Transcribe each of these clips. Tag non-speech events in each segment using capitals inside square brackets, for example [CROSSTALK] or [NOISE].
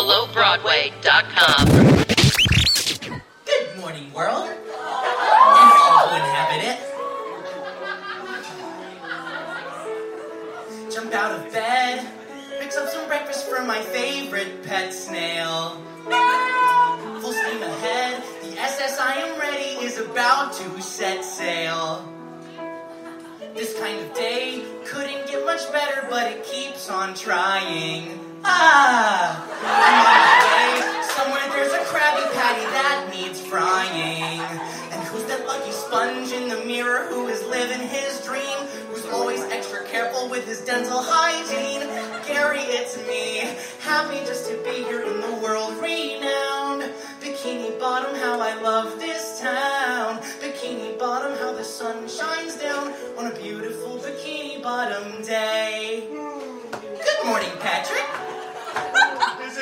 BelowBroadway.com. Good morning, world. And all who inhabit it. Eh? Jump out of bed, mix up some breakfast for my favorite pet snail. Full steam ahead, the SS I am ready is about to set sail. This kind of day couldn't get much better, but it keeps on trying. Ah! Way. Somewhere there's a Krabby Patty that needs frying. And who's that lucky sponge in the mirror who is living his dream? Who's always extra careful with his dental hygiene? Gary, it's me. Happy just to be here in the world renowned. Bikini Bottom, how I love this town. Bikini Bottom, how the sun shines down on a beautiful Bikini Bottom day. Good morning, Patrick.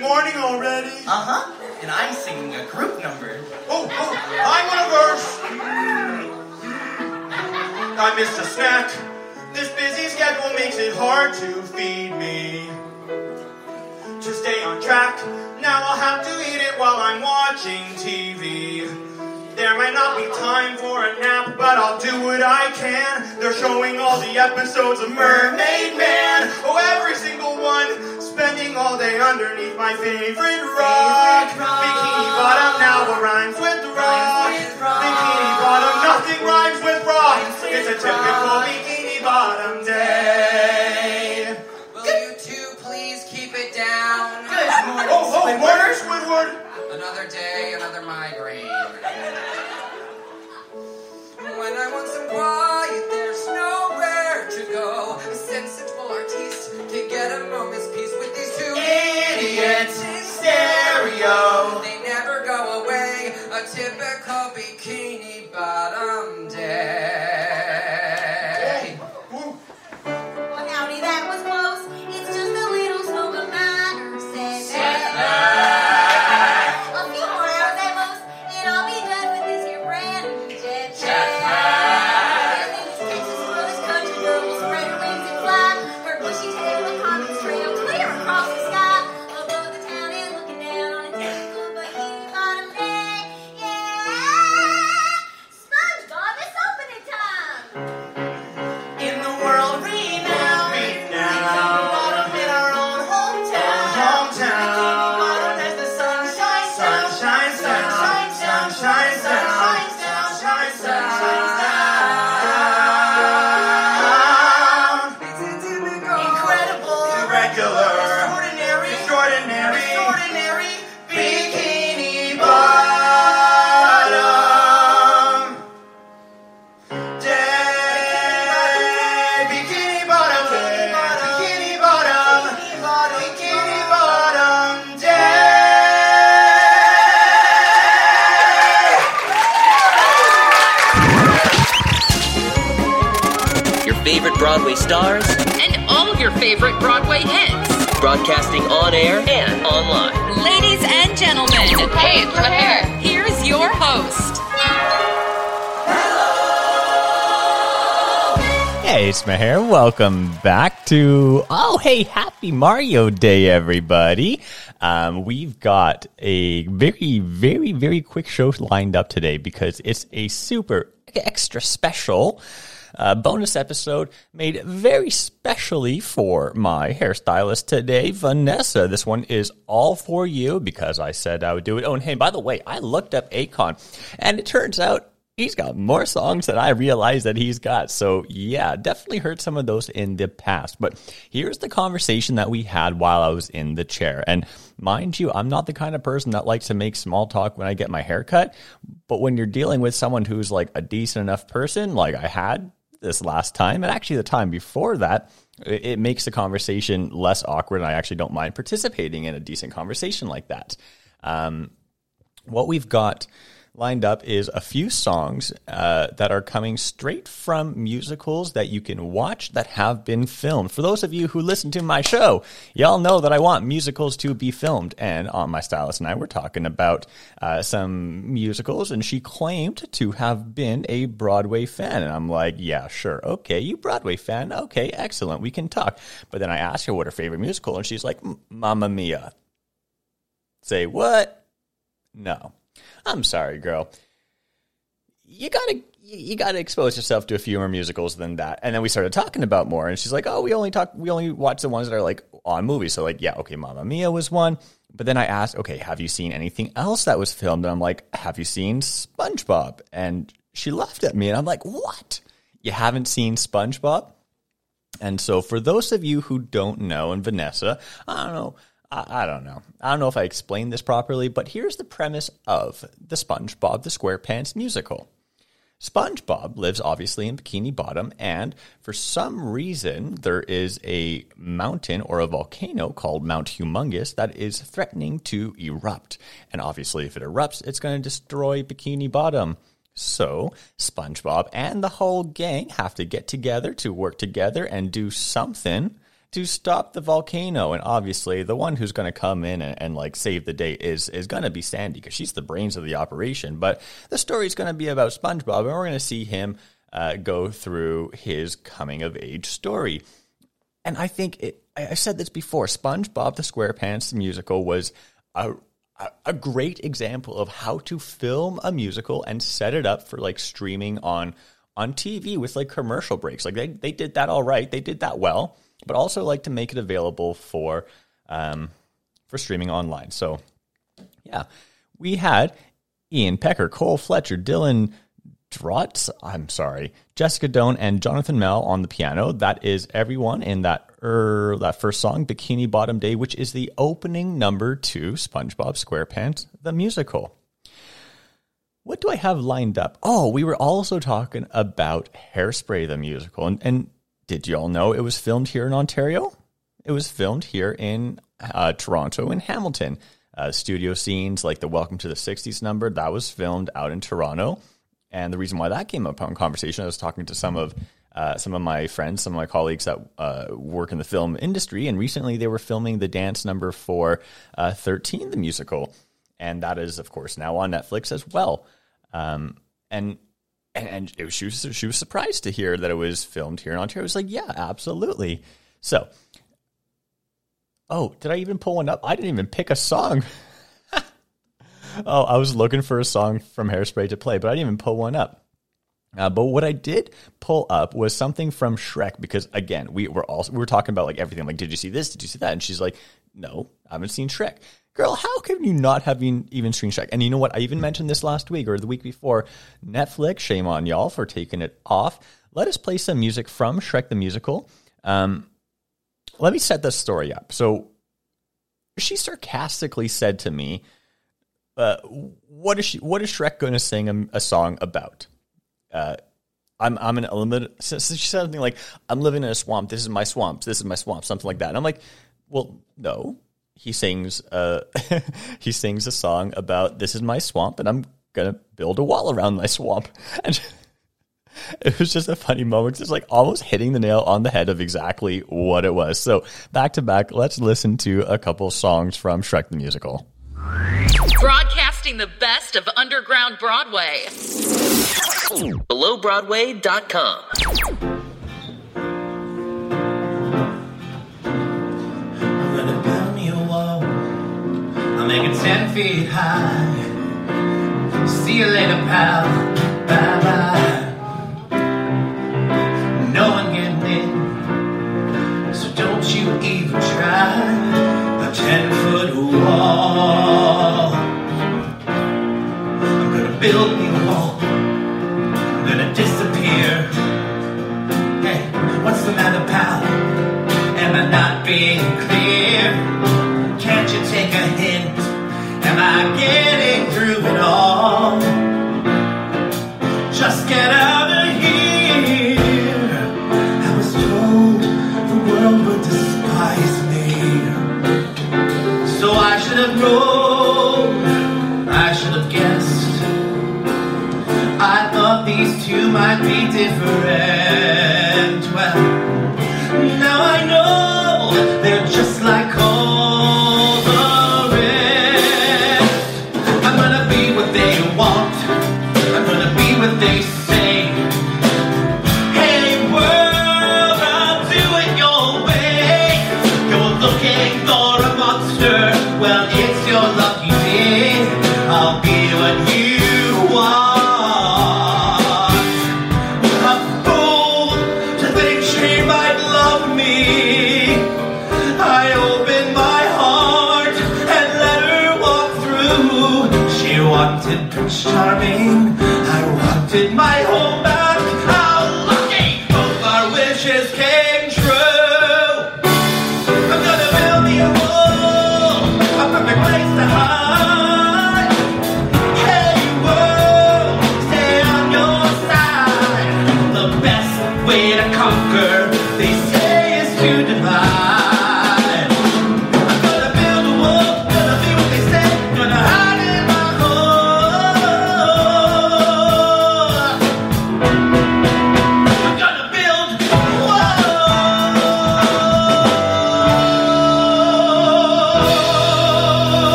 It morning already? Uh huh. And I'm singing a group number. Oh, oh, I'm on a verse. I missed a snack. This busy schedule makes it hard to feed me. To stay on track, now I'll have to eat it while I'm watching TV. There might not be time for a nap, but I'll do what I can. They're showing all the episodes of Mermaid Man. Oh, every single one. Spending all day underneath my favorite rock. Rock. Bikini Bottom, now what rhymes with rock? Bikini Bottom, nothing rhymes with rock. It's a typical. Bikini Bottom day. Will you two please keep it down? Good morning, Oh, oh, Squidward. Squidward. Another day, another migraine. Broadway stars and all your favorite Broadway hits. Broadcasting on air and online. Ladies and gentlemen, Hey, it's Maher. here's your host. Hey, it's Maher. Welcome back to oh hey, happy Mario Day, everybody. Um, we've got a very, very, very quick show lined up today because it's a super extra special uh, bonus episode made very specially for my hairstylist today, Vanessa. This one is all for you because I said I would do it. Oh, and hey, by the way, I looked up Akon, and it turns out he's got more songs than I realized that he's got. So yeah, definitely heard some of those in the past. But here's the conversation that we had while I was in the chair. And mind you, I'm not the kind of person that likes to make small talk when I get my hair cut. But when you're dealing with someone who's like a decent enough person, like I had this last time, and actually the time before that, it it makes the conversation less awkward. And I actually don't mind participating in a decent conversation like that. Um, what we've got lined up is a few songs uh, that are coming straight from musicals that you can watch that have been filmed. For those of you who listen to my show, y'all know that I want musicals to be filmed. And on my stylist and I were talking about uh, some musicals, and she claimed to have been a Broadway fan. And I'm like, yeah, sure, okay, you Broadway fan, okay, excellent, we can talk. But then I asked her what her favorite musical, and she's like, Mamma Mia. say, What? No. I'm sorry, girl. You gotta you gotta expose yourself to a few more musicals than that. And then we started talking about more, and she's like, "Oh, we only talk, we only watch the ones that are like on movies." So like, yeah, okay, Mamma Mia was one, but then I asked, "Okay, have you seen anything else that was filmed?" And I'm like, "Have you seen SpongeBob?" And she laughed at me, and I'm like, "What? You haven't seen SpongeBob?" And so, for those of you who don't know, and Vanessa, I don't know, I, I don't know, I don't know if I explained this properly, but here's the premise of the SpongeBob the SquarePants musical. SpongeBob lives obviously in Bikini Bottom, and for some reason, there is a mountain or a volcano called Mount Humongous that is threatening to erupt. And obviously, if it erupts, it's going to destroy Bikini Bottom. So, SpongeBob and the whole gang have to get together to work together and do something to stop the volcano. And obviously, the one who's going to come in and, and, like save the day is is going to be Sandy because she's the brains of the operation. But the story is going to be about SpongeBob, and we're going to see him uh, go through his coming of age story. And I think it, I said this before. SpongeBob the SquarePants musical was a- a great example of how to film a musical and set it up for like streaming on on TV with like commercial breaks. Like they they did that all right. They did that well, but also like to make it available for um for streaming online. So yeah, we had Ian Pecker, Cole Fletcher, Dylan Drutz, I'm sorry, Jessica Doan, and Jonathan Mel on the piano. That is everyone in that er, that first song, Bikini Bottom Day, which is the opening number to SpongeBob SquarePants the musical. What do I have lined up? Oh, we were also talking about Hairspray the musical, and, and did you all know it was filmed here in Ontario? It was filmed here in uh, Toronto and Hamilton. Uh, studio scenes like the Welcome to the 60s number, that was filmed out in Toronto. And the reason why that came up on conversation, I was talking to some of uh, some of my friends, some of my colleagues that uh, work in the film industry, and recently they were filming the dance number for uh, 13, the musical, and that is, of course, now on Netflix as well. Um, and and, and it was, she was she was surprised to hear that it was filmed here in Ontario. I was like, yeah, absolutely. So, oh, did I even pull one up? I didn't even pick a song. [LAUGHS] oh, I was looking for a song from Hairspray to play, but I didn't even pull one up. Uh, but what I did pull up was something from Shrek because again, we were also we were talking about like everything. Like, did you see this? Did you see that? And she's like, No, I haven't seen Shrek. Girl, how can you not have even, even seen Shrek? And you know what? I even mentioned this last week or the week before. Netflix, shame on y'all for taking it off. Let us play some music from Shrek the musical. Um, let me set this story up. So she sarcastically said to me, uh, "What is she? What is Shrek going to sing a, a song about?" Uh, I'm I'm in a limited. So so she said something like, "I'm living in a swamp. This is my swamp. This is my swamp." Something like that. And I'm like, "Well, no." He sings. Uh, [LAUGHS] he sings a song about this is my swamp, and I'm gonna build a wall around my swamp. [LAUGHS] And it was just a funny moment. It's like almost hitting the nail on the head of exactly what it was. So back to back, let's listen to a couple songs from Shrek the musical. Broadcasting the best of underground Broadway. BelowBroadway.com. I'll make it ten feet high. See you later, pal. Bye bye. No one getting in, so don't you even try a ten foot wall. I'm gonna build me a wall. I'm gonna disappear. Hey, what's the matter, pal? Am I not being clear? Different. you.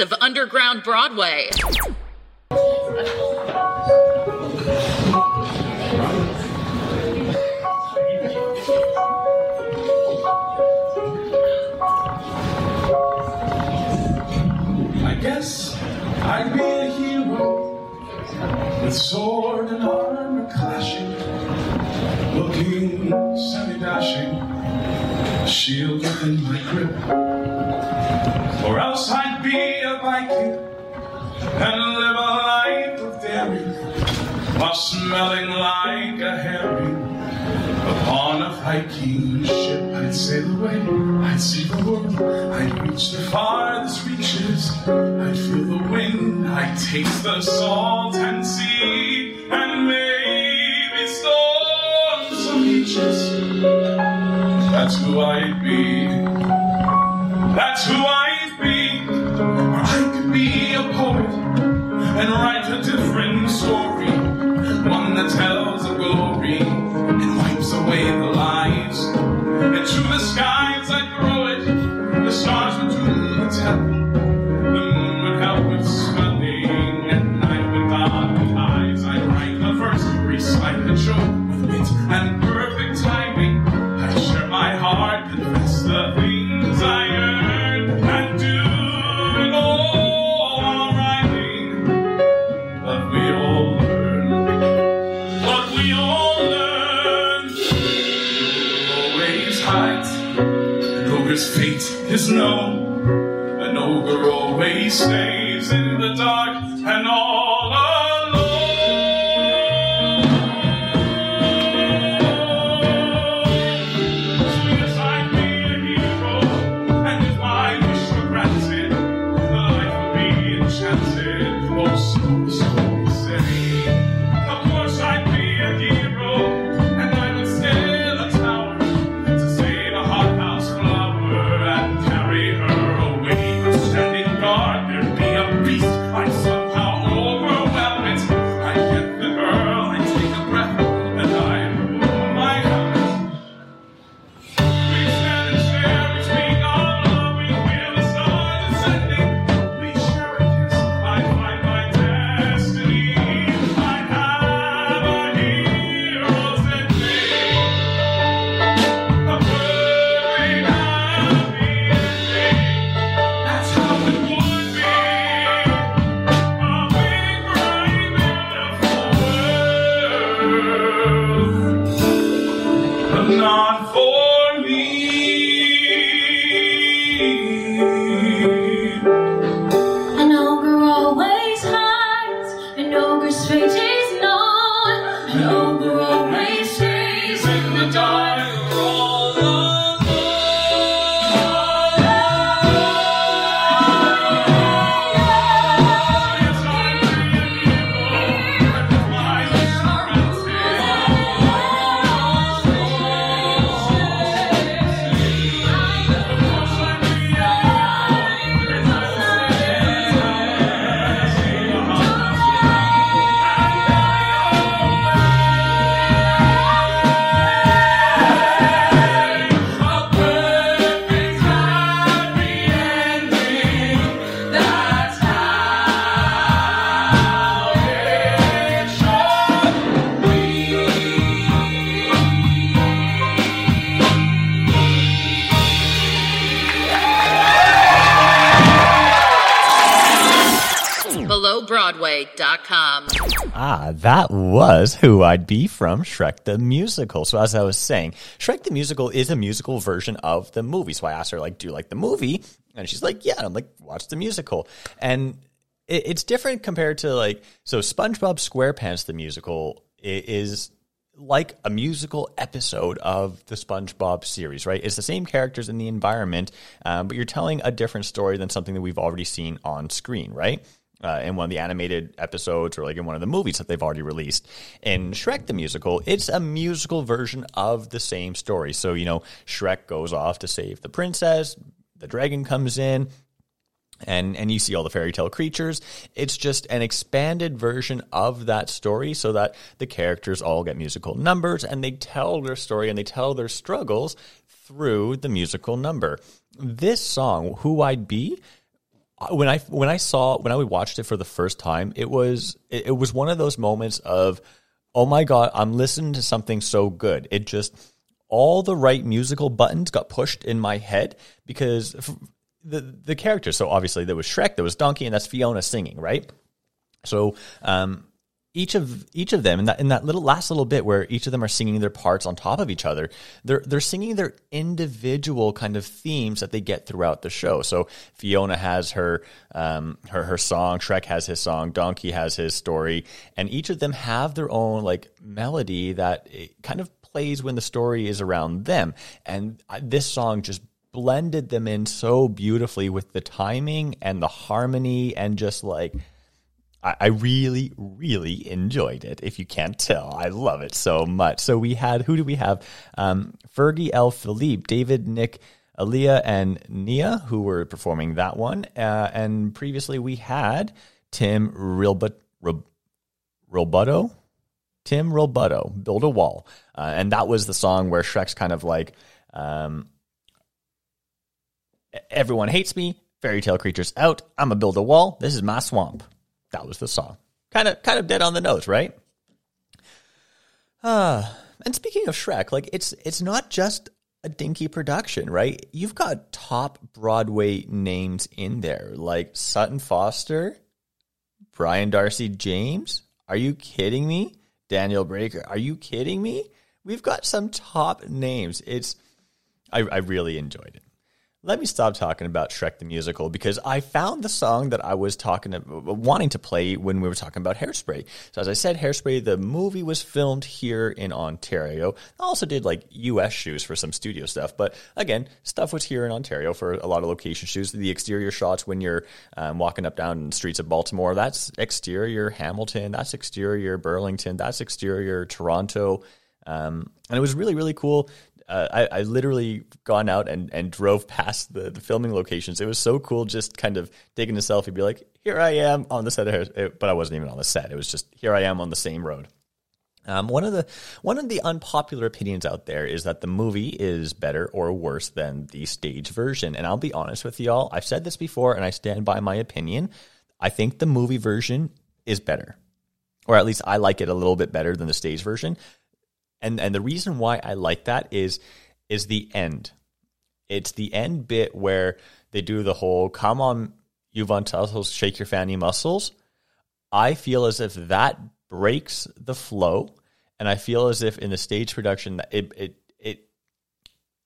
Of underground Broadway. I guess I'd be a hero with sword and armor clashing, looking semi-dashing, shield within my grip. Or else I'd a Viking and live a life of daring while smelling like a herring. Upon a Viking ship, I'd sail away. I'd see the world. I'd reach the farthest reaches. I'd feel the wind. I'd taste the salt and sea, and maybe storm some beaches. That's who I'd be. That's who I'd and write a different story, one that tells always Ah, that was who I'd be from Shrek the Musical. So as I was saying, Shrek the Musical is a musical version of the movie. So I asked her, like, do you like the movie? And she's like, yeah. And I'm like, watch the musical. And it, it's different compared to like, so SpongeBob SquarePants the musical is like a musical episode of the SpongeBob series, right? It's the same characters in the environment, um, but you're telling a different story than something that we've already seen on screen, right? Uh, in one of the animated episodes or like in one of the movies that they've already released. In Shrek the Musical, it's a musical version of the same story. So, you know, Shrek goes off to save the princess, the dragon comes in, and and you see all the fairy tale creatures. It's just an expanded version of that story so that the characters all get musical numbers and they tell their story and they tell their struggles through the musical number. This song, Who I'd Be, when I when I saw when I watched it for the first time, it was it, it was one of those moments of oh my god, I'm listening to something so good. It just all the right musical buttons got pushed in my head because the the characters. So obviously there was Shrek, there was Donkey, and that's Fiona singing, right? So um, each of each of them in that in that little last little bit where each of them are singing their parts on top of each other, they're they're singing their individual kind of themes that they get throughout the show. So Fiona has her um, her her song, Shrek has his song, Donkey has his story, and each of them have their own like melody that kind of plays when the story is around them. And this song just blended them in so beautifully with the timing and the harmony and just like I, really, really enjoyed it. If you can't tell, I love it so much. So we had who do we have? Um, Fergie L. Philippe, David, Nick, Aaliyah, and Nia, who were performing that one. Uh, and previously we had Tim Rilbut, Tim Rilbutto, Build a Wall. Uh, and that was the song where Shrek's kind of like, um, everyone hates me, fairy tale creatures out, I'm a build a wall, this is my swamp. That was the song. Kind of kind of dead on the nose, right? Uh, and speaking of Shrek, like it's it's not just a dinky production, right? You've got top Broadway names in there, like Sutton Foster, Brian d'Arcy James. Are you kidding me? Daniel Breaker. Are you kidding me? We've got some top names. It's I, I really enjoyed it let me stop talking about Shrek the Musical because I found the song that I was talking to, wanting to play when we were talking about Hairspray. So as I said, Hairspray, the movie was filmed here in Ontario. I also did like US shoes for some studio stuff, but again, stuff was here in Ontario for a lot of location shoots. The exterior shots when you're um, walking up down the streets of Baltimore, that's exterior Hamilton, that's exterior Burlington, that's exterior Toronto. Um, and it was really, really cool uh, I, I literally gone out and, and drove past the, the filming locations. It was so cool just kind of taking a selfie, be like, here I am on the set of but I wasn't even on the set. It was just here I am on the same road. Um, one of the one of the unpopular opinions out there is that the movie is better or worse than the stage version. And I'll be honest with y'all, I've said this before, and I stand by my opinion. I think the movie version is better, or at least I like it a little bit better than the stage version and and the reason why I like that is is the end. It's the end bit where they do the whole "Come on, you Von Tussles, shake your fanny muscles." I feel as if that breaks the flow, and I feel as if in the stage production that it it it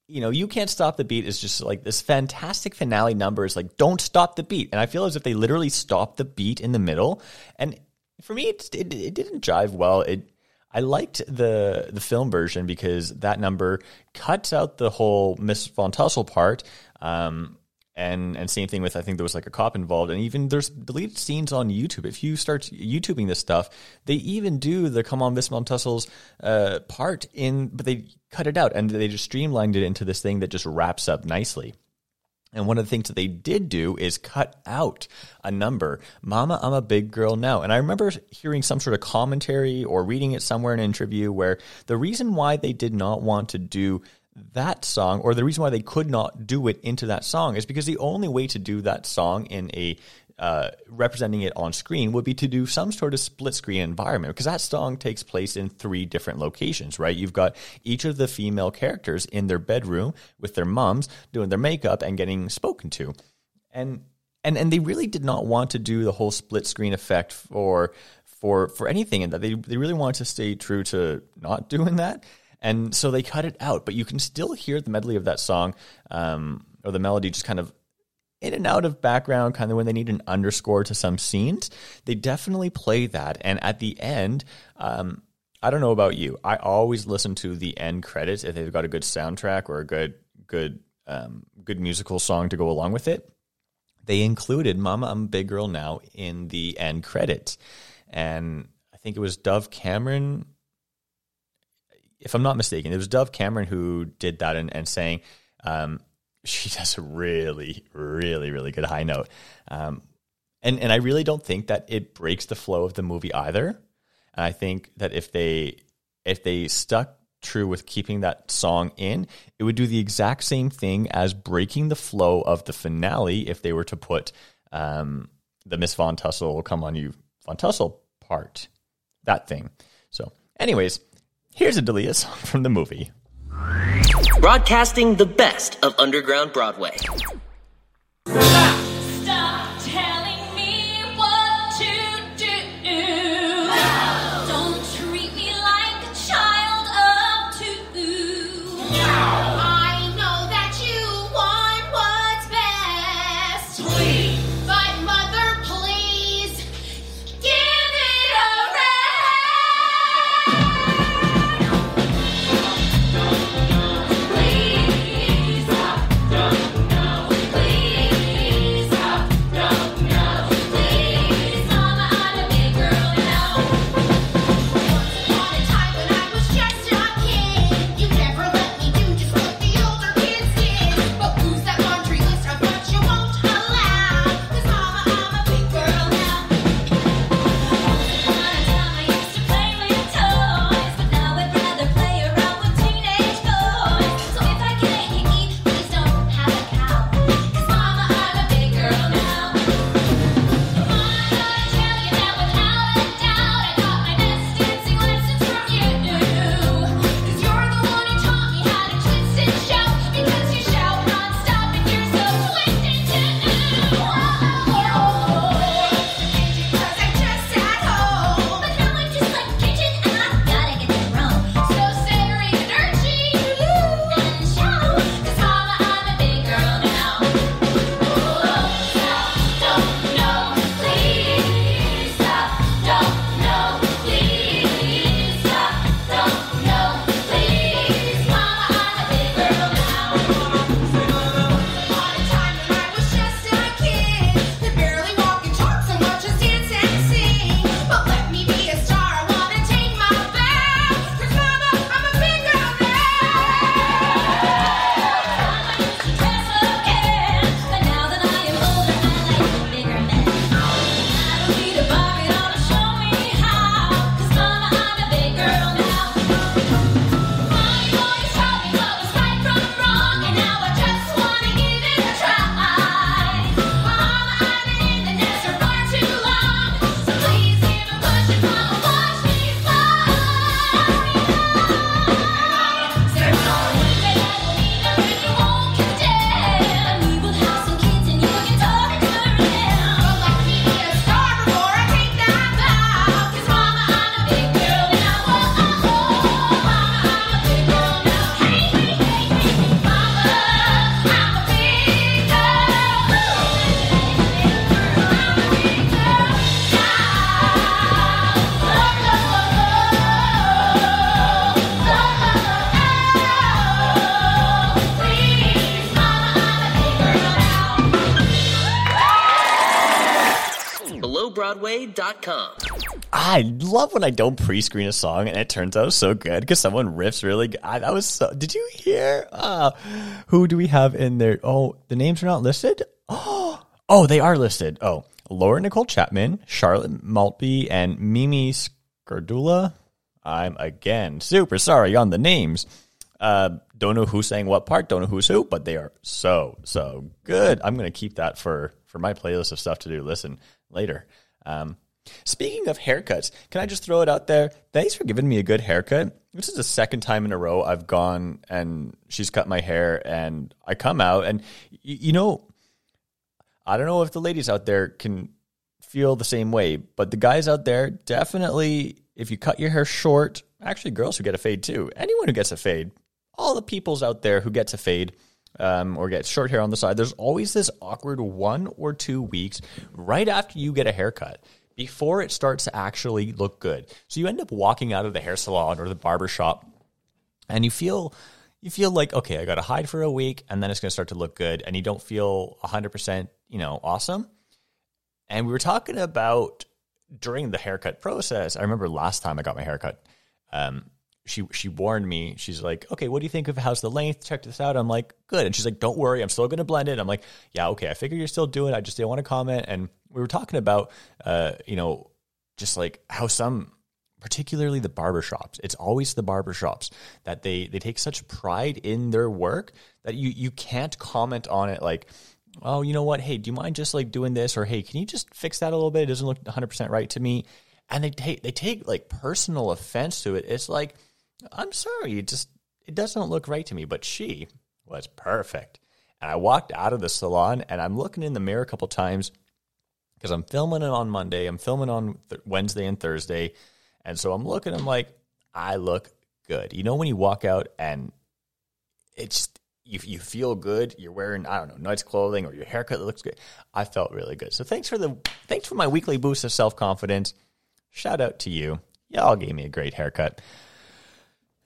you know you can't stop the beat is just like this fantastic finale number is like don't stop the beat, and I feel as if they literally stopped the beat in the middle, and for me it it, it didn't jive well. It I liked the the film version because that number cuts out the whole Miss Von Tussle part. Um, and and same thing with I think there was like a cop involved, and even there's deleted scenes on YouTube. If you start YouTubing this stuff, they even do the "Come on, Miss Von Tussle's" uh, part in, but they cut it out and they just streamlined it into this thing that just wraps up nicely. And one of the things that they did do is cut out a number, Mama, I'm a Big Girl Now. And I remember hearing some sort of commentary or reading it somewhere in an interview where the reason why they did not want to do that song, or the reason why they could not do it into that song, is because the only way to do that song in a uh, representing it on screen would be to do some sort of split screen environment because that song takes place in three different locations, right? You've got each of the female characters in their bedroom with their moms doing their makeup and getting spoken to. And and and they really did not want to do the whole split screen effect for for for anything in that they they really wanted to stay true to not doing that. And so they cut it out, but you can still hear the medley of that song um, or the melody just kind of in and out of background, kind of when they need an underscore to some scenes. They definitely play that. And at the end, um, I don't know about you. I always listen to the end credits if they've got a good soundtrack or a good, good, um, good musical song to go along with it. They included "Mama, I'm a Big Girl Now" in the end credits, and I think it was Dove Cameron. If I'm not mistaken, it was Dove Cameron who did that and, and saying, um, she does a really, really, really good high note. Um, and and I really don't think that it breaks the flow of the movie either. And I think that if they if they stuck true with keeping that song in, it would do the exact same thing as breaking the flow of the finale if they were to put um, the Miss Von Tussle will come on you Von Tussle part, that thing. So, anyways, here's a Dalia song from the movie. Broadcasting the best of underground Broadway. Stop I love when I don't pre-screen a song and it turns out so good because someone riffs really good. I, that was so. Did you hear? Uh, who do we have in there? Oh, the names are not listed. Oh, [GASPS] oh, they are listed. Oh, Laura Nicole Chapman, Charlotte Maltby, and Mimi Scardula. I'm again super sorry on the names. Uh, don't know who sang what part. Don't know who's who, but they are so so good. I'm gonna keep that for for my playlist of stuff to do. Listen later. Um, speaking of haircuts, can I just throw it out there? Thanks for giving me a good haircut. This is the second time in a row I've gone and she's cut my hair, and I come out and y- you know, I don't know if the ladies out there can feel the same way, but the guys out there definitely, if you cut your hair short, actually girls who get a fade too, anyone who gets a fade, all the peoples out there who gets a fade um, or gets short hair on the side, there's always this awkward one or two weeks right after you get a haircut before it starts to actually look good. So you end up walking out of the hair salon or the barber shop and you feel you feel like okay i gotta hide for a week and then it's gonna start to look good and you don't feel 100% you know awesome and we were talking about during the haircut process i remember last time i got my haircut um, she she warned me she's like okay what do you think of how's the length check this out i'm like good and she's like don't worry i'm still gonna blend it i'm like yeah okay i figure you're still doing it i just didn't want to comment and we were talking about uh, you know just like how some particularly the barbershops. It's always the barbershops that they they take such pride in their work that you you can't comment on it like oh, you know what? Hey, do you mind just like doing this? Or hey, can you just fix that a little bit? It doesn't look 100% right to me. And they take, they take like personal offense to it. It's like, I'm sorry, it just, it doesn't look right to me. But she was perfect. And I walked out of the salon and I'm looking in the mirror a couple times because I'm filming it on Monday. I'm filming on th- Wednesday and Thursday. And so I'm looking, I'm like, I look good. You know, when you walk out and it's, you, you feel good, you're wearing, I don't know, nice clothing or your haircut looks good. I felt really good. So thanks for the, thanks for my weekly boost of self confidence. Shout out to you. Y'all gave me a great haircut.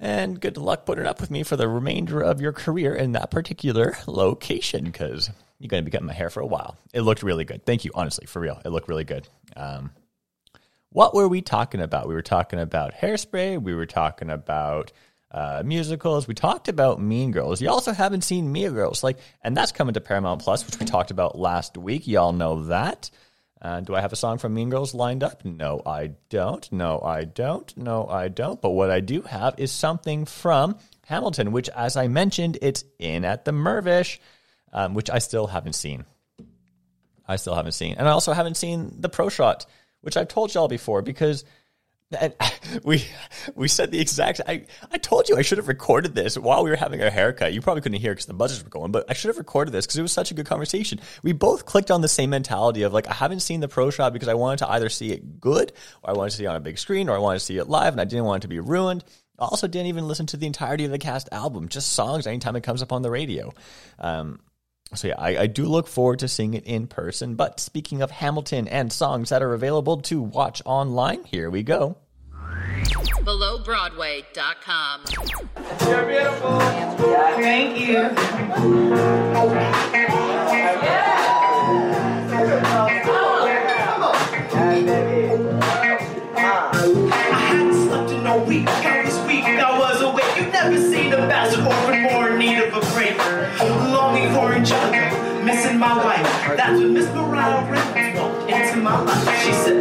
And good luck putting up with me for the remainder of your career in that particular location because you're going to be cutting my hair for a while. It looked really good. Thank you, honestly, for real. It looked really good. Um, what were we talking about? We were talking about hairspray. We were talking about uh, musicals. We talked about Mean Girls. You also haven't seen Mean Girls, like, and that's coming to Paramount Plus, which we talked about last week. Y'all know that. Uh, do I have a song from Mean Girls lined up? No, I don't. No, I don't. No, I don't. But what I do have is something from Hamilton, which, as I mentioned, it's in at the Mirvish, um, which I still haven't seen. I still haven't seen, and I also haven't seen the Pro Shot, which I've told y'all before because and [LAUGHS] we we said the exact. I I told you I should have recorded this while we were having our haircut. You probably couldn't hear because the buzzers were going, but I should have recorded this because it was such a good conversation. We both clicked on the same mentality of like I haven't seen the pro shot because I wanted to either see it good or I wanted to see it on a big screen or I wanted to see it live and I didn't want it to be ruined. I also didn't even listen to the entirety of the cast album, just songs anytime it comes up on the radio. Um, so yeah, I, I, do look forward to seeing it in person. But speaking of Hamilton and songs that are available to watch online, here we go. BelowBroadway.com. You're beautiful. Thank you. I hadn't slept in a week. Every week I was awake. You never seen a bastard orphan more in need of a break. Longing for each other, missing my wife. That's when Miss Maria Reynolds walked into my life. She said,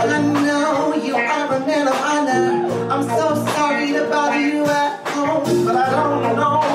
I know you are a man of honor. I'm so sorry to bother you at home, but I don't know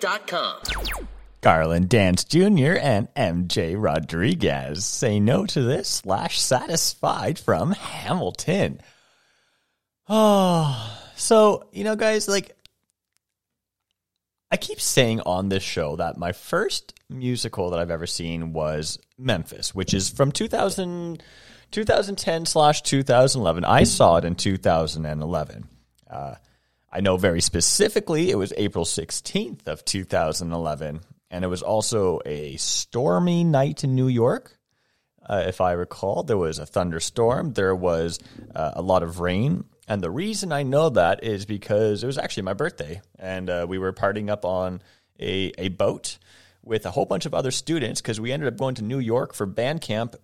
BelowBroadway.com. Garland Dance Jr. and MJ Rodriguez say no to this slash satisfied from Hamilton. Oh, so, you know, guys, like, I keep saying on this show that my first musical that I've ever seen was Memphis, which is from 2000, 2010 slash 2011. I saw it in 2011. Uh, I know very specifically it was April 16th of 2011, and it was also a stormy night in New York. Uh, if I recall, there was a thunderstorm, there was uh, a lot of rain, and the reason I know that is because it was actually my birthday, and uh, we were partying up on a, a boat with a whole bunch of other students because we ended up going to New York for band camp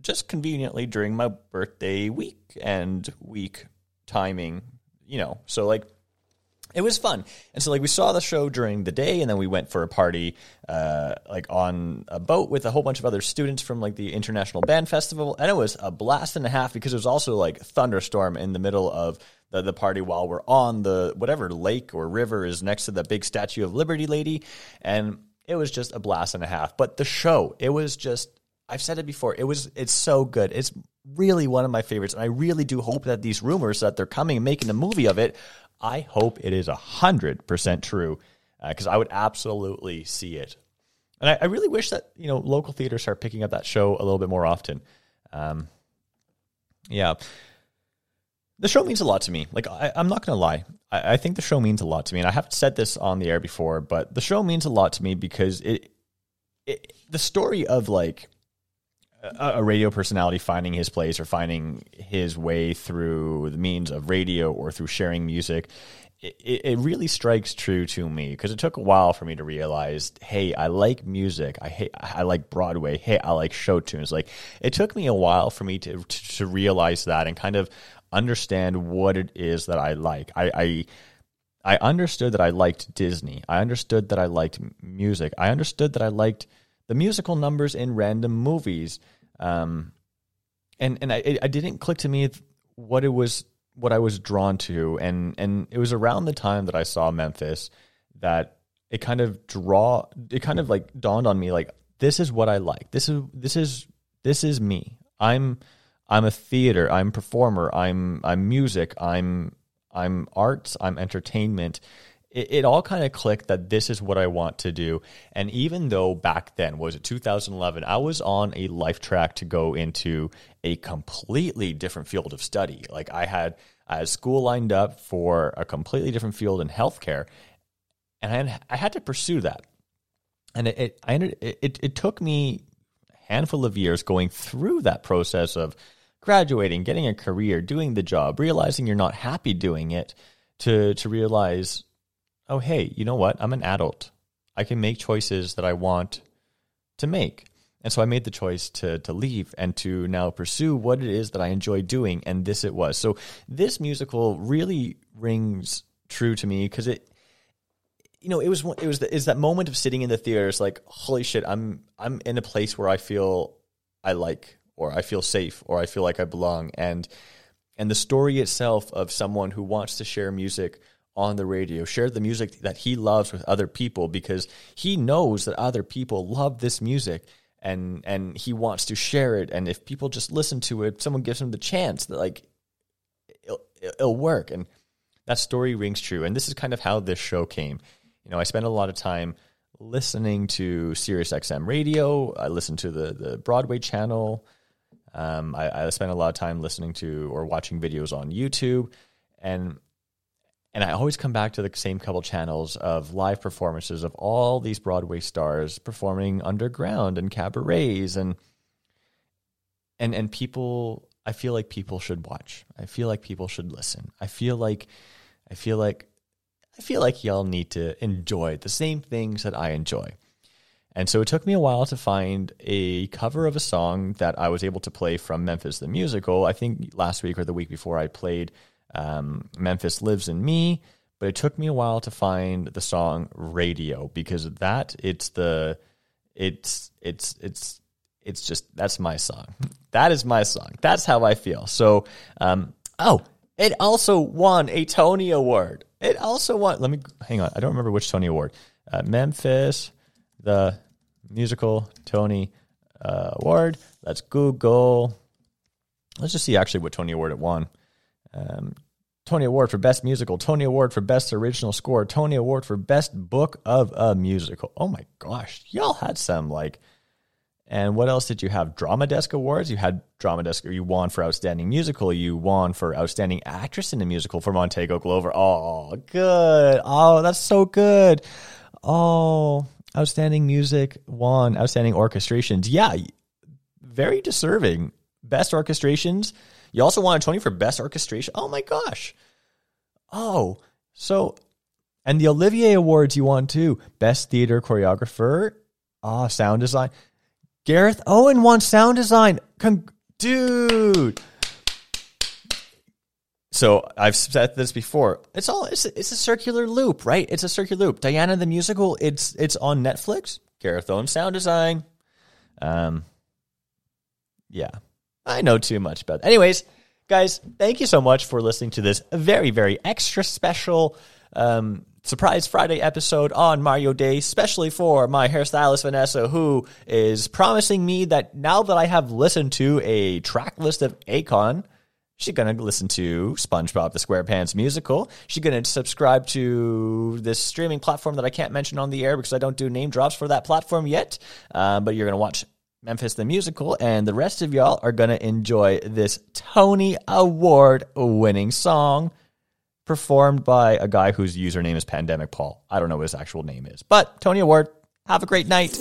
just conveniently during my birthday week and week timing, you know. So like it was fun. And so like we saw the show during the day and then we went for a party uh, like on a boat with a whole bunch of other students from like the International Band Festival and it was a blast and a half because it was also like thunderstorm in the middle of the, the party while we're on the whatever lake or river is next to the big statue of Liberty Lady and it was just a blast and a half. But the show, it was just I've said it before. It was it's so good. It's really one of my favorites, and I really do hope that these rumors that they're coming and making a movie of it. I hope it is hundred percent true, because I would absolutely see it. And I, I really wish that you know local theaters start picking up that show a little bit more often. Um, yeah, the show means a lot to me. Like I, I'm not gonna lie, I, I think the show means a lot to me, and I haven't said this on the air before, but the show means a lot to me because it, it the story of like a, radio personality finding his place or finding his way through the means of radio or through sharing music it, it really strikes true to me because it took a while for me to realize hey i like music i hate, i like broadway hey i like show tunes like it took me a while for me to to, to realize that and kind of understand what it is that i like i i I understood that I liked Disney. I understood that I liked music. I understood that I liked the musical numbers in random movies. Um, and and I, I didn't click to me what it was what I was drawn to, and and it was around the time that I saw Memphis that it kind of draw it kind of like dawned on me like this is what I like. This is this is this is me. I'm I'm a theater. I'm performer. I'm I'm music. I'm I'm arts. I'm entertainment. It, it all kind of clicked that this is what I want to do. And even though back then was it 2011, I was on a life track to go into a completely different field of study. Like I had I had school lined up for a completely different field in healthcare, and I had, I had to pursue that. And it it, I ended, it it took me a handful of years going through that process of graduating, getting a career, doing the job, realizing you're not happy doing it, to to realize, oh hey, you know what? I'm an adult. I can make choices that I want to make. And so I made the choice to to leave and to now pursue what it is that I enjoy doing, and this it was. So this musical really rings true to me because it you know, it was it was the, is that moment of sitting in the theater. It's like, holy shit, I'm I'm in a place where I feel I like, or I feel safe, or I feel like I belong, and and the story itself of someone who wants to share music on the radio, share the music that he loves with other people because he knows that other people love this music and and he wants to share it. And if people just listen to it, someone gives him the chance that like it'll, it'll work. And that story rings true. And this is kind of how this show came. You know, I spent a lot of time listening to Sirius XM radio, I listened to the the Broadway channel. Um, I, I spent a lot of time listening to or watching videos on YouTube, and and I always come back to the same couple channels of live performances of all these Broadway stars performing underground and cabarets and and and people I feel like people should watch. I feel like people should listen. I feel like I feel like I feel like y'all need to enjoy the same things that I enjoy. And so it took me a while to find a cover of a song that I was able to play from Memphis the Musical. I think last week or the week before I played um, Memphis Lives in Me, but it took me a while to find the song Radio because that it's the it's it's it's it's just that's my song. That is my song. That's how I feel. So um oh, it also won a Tony Award. It also won. Let me hang on. I don't remember which Tony Award. Uh, Memphis, the musical Tony uh, Award. Let's Google. Let's just see actually what Tony Award it won. Um, Tony Award for Best Musical, Tony Award for Best Original Score, Tony Award for Best Book of a Musical. Oh my gosh, y'all had some like. And what else did you have? Drama Desk Awards. You had Drama Desk, you won for Outstanding Musical. You won for Outstanding Actress in a Musical for Montego Glover. Oh, good. Oh, that's so good. Oh, Outstanding Music won. Outstanding Orchestrations. Yeah, very deserving. Best Orchestrations. You also won a Tony for Best Orchestration. Oh my gosh. Oh, so, and the Olivier Awards you won too. Best Theater Choreographer. Ah, sound design. Gareth Owen won sound design. Con- dude. So I've said this before. It's all it's it's a circular loop, right? It's a circular loop. Diana the musical. It's it's on Netflix. Gareth Owen sound design. Um. Yeah, I know too much about. It. Anyways, guys, thank you so much for listening to this very very extra special um, surprise Friday episode on Mario Day, especially for my hairstylist Vanessa, who is promising me that now that I have listened to a track list of Akon, she's gonna listen to SpongeBob the SquarePants musical. She's gonna subscribe to this streaming platform that I can't mention on the air because I don't do name drops for that platform yet. Um, but you're gonna watch Memphis the musical, and the rest of y'all are gonna enjoy this Tony Award winning song performed by a guy whose username is Pandemic Paul. I don't know what his actual name is, but Tony Award. Have a great night.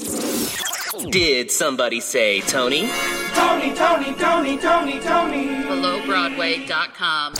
Did somebody say Tony? Tony, Tony, Tony, Tony, Tony. BelowBroadway.com.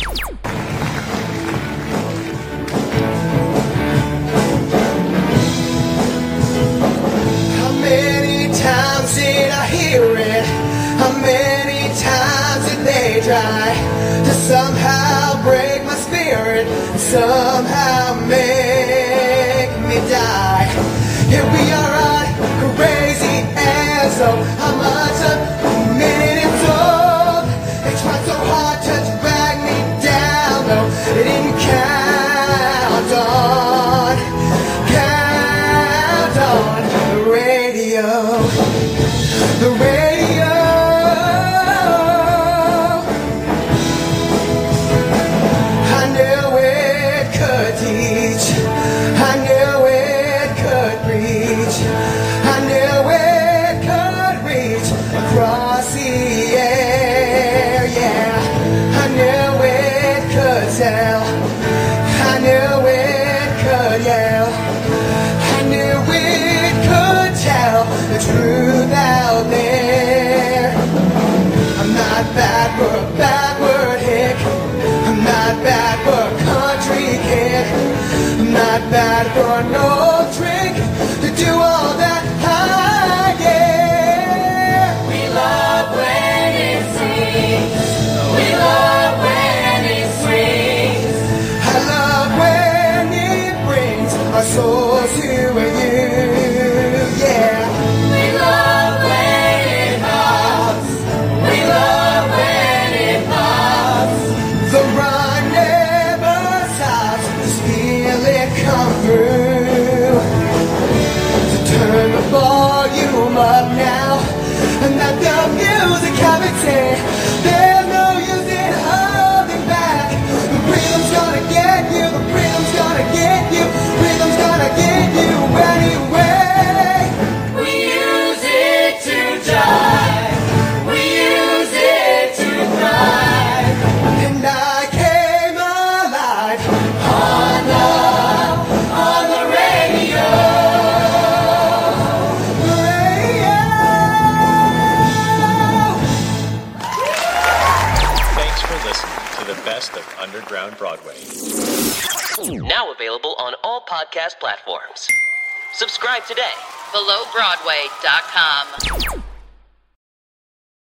bad for no trick podcast platforms. Subscribe today. BelowBroadway.com.